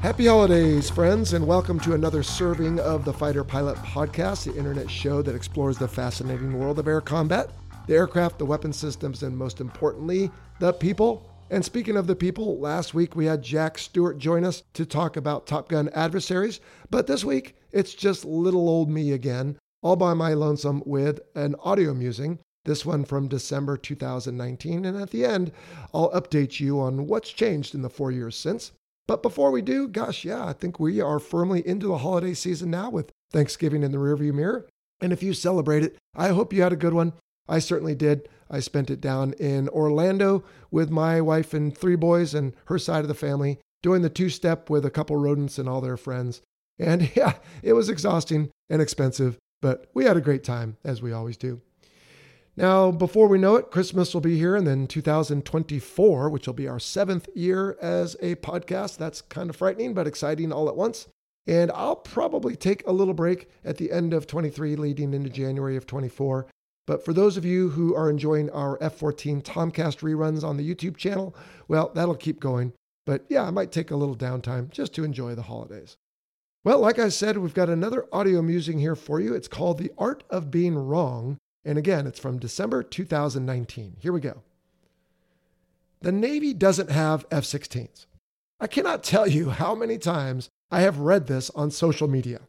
Happy holidays, friends, and welcome to another serving of the Fighter Pilot Podcast, the internet show that explores the fascinating world of air combat, the aircraft, the weapon systems, and most importantly, the people. And speaking of the people, last week we had Jack Stewart join us to talk about Top Gun adversaries, but this week it's just little old me again, all by my lonesome with an audio musing. This one from December 2019. And at the end, I'll update you on what's changed in the four years since. But before we do, gosh, yeah, I think we are firmly into the holiday season now with Thanksgiving in the rearview mirror. And if you celebrate it, I hope you had a good one. I certainly did. I spent it down in Orlando with my wife and three boys and her side of the family, doing the two step with a couple rodents and all their friends. And yeah, it was exhausting and expensive, but we had a great time, as we always do. Now, before we know it, Christmas will be here, and then 2024, which will be our seventh year as a podcast. That's kind of frightening, but exciting all at once. And I'll probably take a little break at the end of 23, leading into January of 24. But for those of you who are enjoying our F 14 Tomcast reruns on the YouTube channel, well, that'll keep going. But yeah, I might take a little downtime just to enjoy the holidays. Well, like I said, we've got another audio musing here for you. It's called The Art of Being Wrong and again, it's from December 2019. Here we go. The Navy doesn't have F 16s. I cannot tell you how many times I have read this on social media.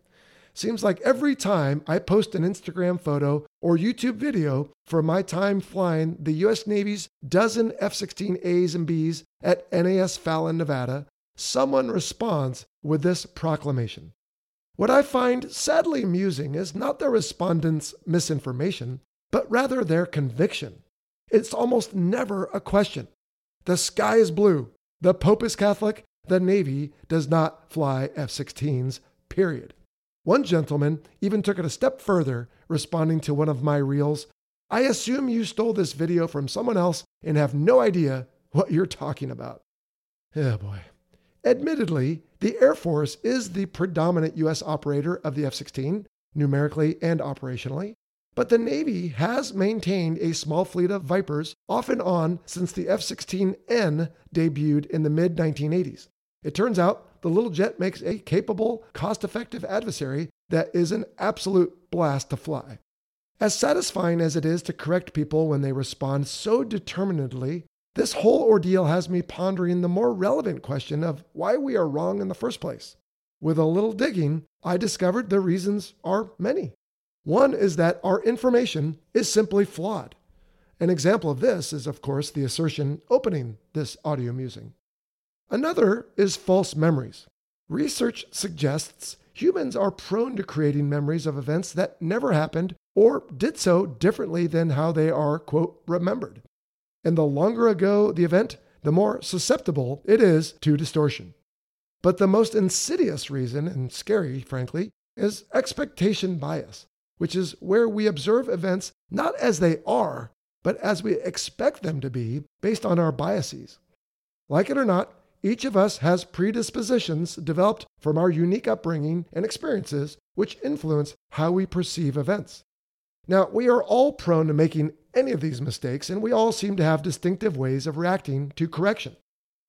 Seems like every time I post an Instagram photo or YouTube video for my time flying the U.S. Navy's dozen F 16 A's and B's at NAS Fallon, Nevada, someone responds with this proclamation. What I find sadly amusing is not the respondents' misinformation, but rather their conviction. It's almost never a question. The sky is blue. The Pope is Catholic. The Navy does not fly F 16s, period. One gentleman even took it a step further, responding to one of my reels I assume you stole this video from someone else and have no idea what you're talking about. Oh boy. Admittedly, the Air Force is the predominant U.S. operator of the F 16, numerically and operationally. But the Navy has maintained a small fleet of Vipers off and on since the F 16N debuted in the mid 1980s. It turns out the little jet makes a capable, cost effective adversary that is an absolute blast to fly. As satisfying as it is to correct people when they respond so determinedly, this whole ordeal has me pondering the more relevant question of why we are wrong in the first place. With a little digging, I discovered the reasons are many. One is that our information is simply flawed. An example of this is, of course, the assertion opening this audio musing. Another is false memories. Research suggests humans are prone to creating memories of events that never happened or did so differently than how they are, quote, remembered. And the longer ago the event, the more susceptible it is to distortion. But the most insidious reason, and scary, frankly, is expectation bias which is where we observe events not as they are, but as we expect them to be based on our biases. Like it or not, each of us has predispositions developed from our unique upbringing and experiences which influence how we perceive events. Now, we are all prone to making any of these mistakes, and we all seem to have distinctive ways of reacting to correction.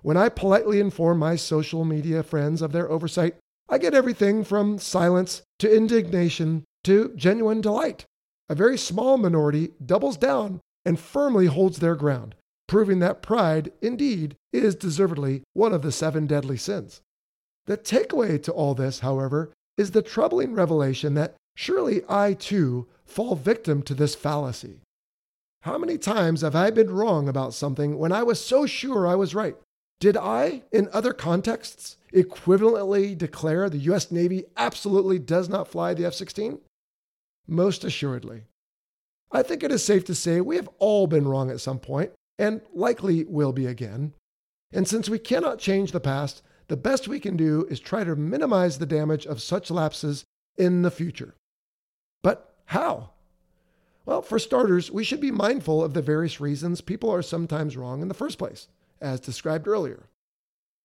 When I politely inform my social media friends of their oversight, I get everything from silence to indignation to genuine delight. A very small minority doubles down and firmly holds their ground, proving that pride, indeed, is deservedly one of the seven deadly sins. The takeaway to all this, however, is the troubling revelation that surely I too fall victim to this fallacy. How many times have I been wrong about something when I was so sure I was right? Did I, in other contexts, equivalently declare the US Navy absolutely does not fly the F 16? Most assuredly. I think it is safe to say we have all been wrong at some point, and likely will be again. And since we cannot change the past, the best we can do is try to minimize the damage of such lapses in the future. But how? Well, for starters, we should be mindful of the various reasons people are sometimes wrong in the first place, as described earlier.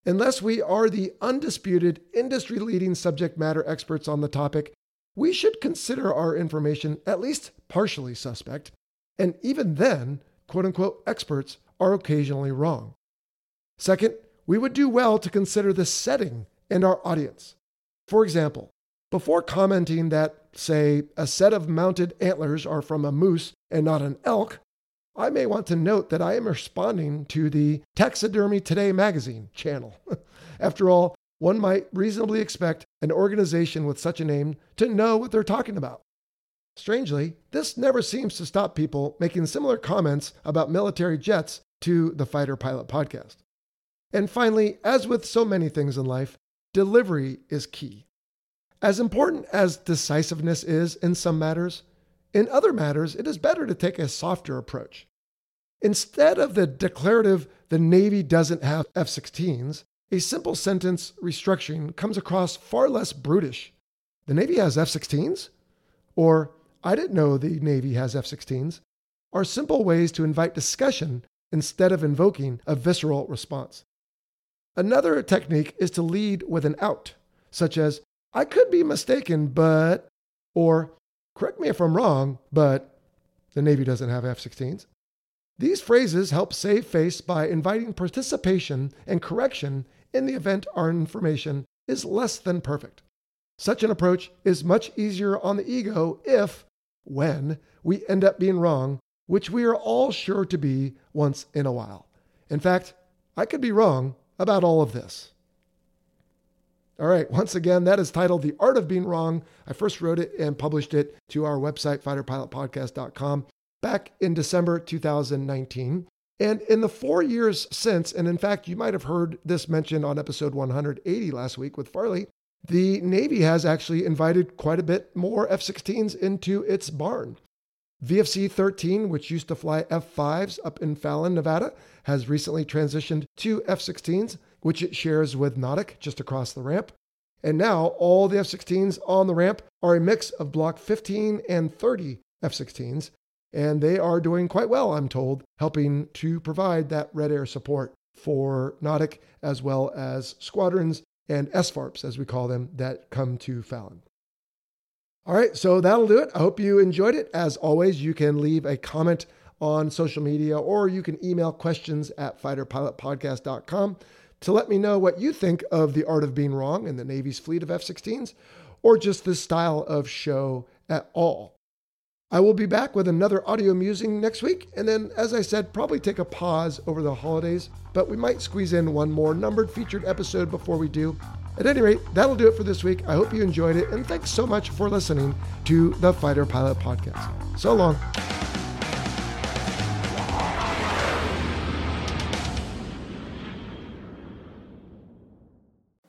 Unless we are the undisputed, industry leading subject matter experts on the topic, we should consider our information at least partially suspect. And even then, quote unquote, experts are occasionally wrong. Second, we would do well to consider the setting and our audience. For example, before commenting that, say, a set of mounted antlers are from a moose and not an elk, I may want to note that I am responding to the Taxidermy Today magazine channel. After all, one might reasonably expect an organization with such a name to know what they're talking about. Strangely, this never seems to stop people making similar comments about military jets to the Fighter Pilot podcast. And finally, as with so many things in life, delivery is key. As important as decisiveness is in some matters, in other matters, it is better to take a softer approach. Instead of the declarative, the Navy doesn't have F 16s, a simple sentence restructuring comes across far less brutish. The Navy has F 16s? Or, I didn't know the Navy has F 16s, are simple ways to invite discussion instead of invoking a visceral response. Another technique is to lead with an out, such as, I could be mistaken, but, or Correct me if I'm wrong, but the Navy doesn't have F 16s. These phrases help save face by inviting participation and correction in the event our information is less than perfect. Such an approach is much easier on the ego if, when, we end up being wrong, which we are all sure to be once in a while. In fact, I could be wrong about all of this. All right, once again, that is titled The Art of Being Wrong. I first wrote it and published it to our website, fighterpilotpodcast.com, back in December 2019. And in the four years since, and in fact, you might have heard this mentioned on episode 180 last week with Farley, the Navy has actually invited quite a bit more F 16s into its barn. VFC 13, which used to fly F 5s up in Fallon, Nevada, has recently transitioned to F 16s which it shares with NAWDC just across the ramp. And now all the F 16s on the ramp are a mix of Block 15 and 30 F 16s, and they are doing quite well, I'm told, helping to provide that red air support for NAWDC as well as squadrons and SFARPs, as we call them, that come to Fallon. All right, so that'll do it. I hope you enjoyed it. As always, you can leave a comment on social media or you can email questions at fighterpilotpodcast.com to let me know what you think of The Art of Being Wrong and the Navy's fleet of F 16s, or just this style of show at all. I will be back with another audio musing next week, and then, as I said, probably take a pause over the holidays, but we might squeeze in one more numbered featured episode before we do. At any rate, that'll do it for this week. I hope you enjoyed it, and thanks so much for listening to the Fighter Pilot Podcast. So long.